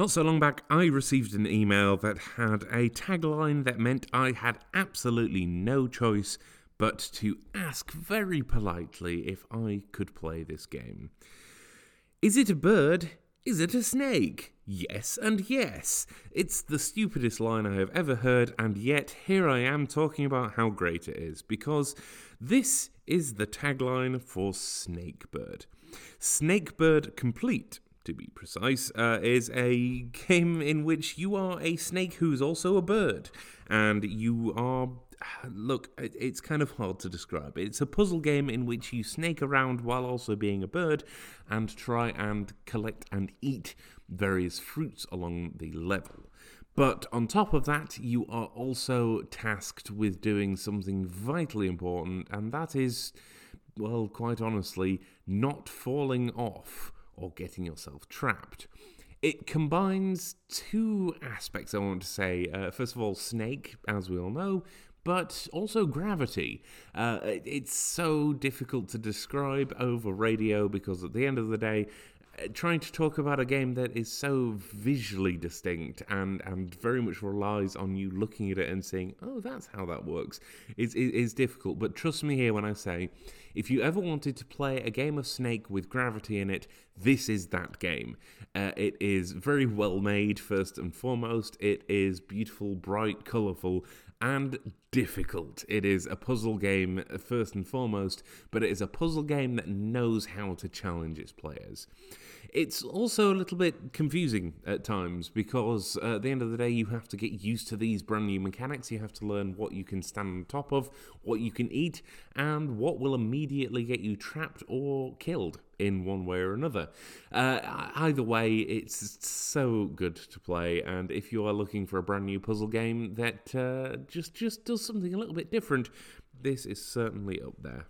Not so long back, I received an email that had a tagline that meant I had absolutely no choice but to ask very politely if I could play this game. Is it a bird? Is it a snake? Yes and yes. It's the stupidest line I have ever heard, and yet here I am talking about how great it is, because this is the tagline for Snakebird. Snakebird Complete to be precise, uh, is a game in which you are a snake who's also a bird, and you are. Look, it's kind of hard to describe. It's a puzzle game in which you snake around while also being a bird and try and collect and eat various fruits along the level. But on top of that, you are also tasked with doing something vitally important, and that is, well, quite honestly, not falling off or getting yourself trapped. It combines two aspects I want to say. Uh, first of all, Snake, as we all know, but also gravity. Uh, it's so difficult to describe over radio because at the end of the day, trying to talk about a game that is so visually distinct and, and very much relies on you looking at it and saying, oh, that's how that works, is, is, is difficult. But trust me here when I say, if you ever wanted to play a game of Snake with gravity in it, this is that game. Uh, it is very well made, first and foremost. It is beautiful, bright, colourful, and difficult. It is a puzzle game, first and foremost, but it is a puzzle game that knows how to challenge its players. It's also a little bit confusing at times because uh, at the end of the day, you have to get used to these brand new mechanics. You have to learn what you can stand on top of, what you can eat, and what will immediately get you trapped or killed in one way or another. Uh, either way, it's so good to play, and if you are looking for a brand new puzzle game that uh, just just does something a little bit different, this is certainly up there.